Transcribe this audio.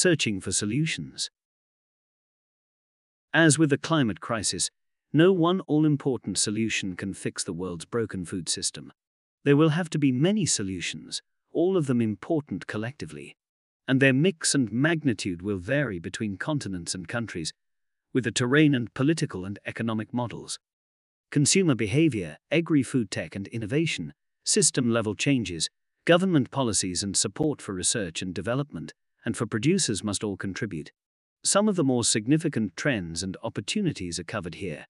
searching for solutions. As with the climate crisis, no one all important solution can fix the world's broken food system. There will have to be many solutions, all of them important collectively. And their mix and magnitude will vary between continents and countries, with the terrain and political and economic models. Consumer behavior, agri food tech and innovation, system level changes, government policies and support for research and development, and for producers must all contribute. Some of the more significant trends and opportunities are covered here.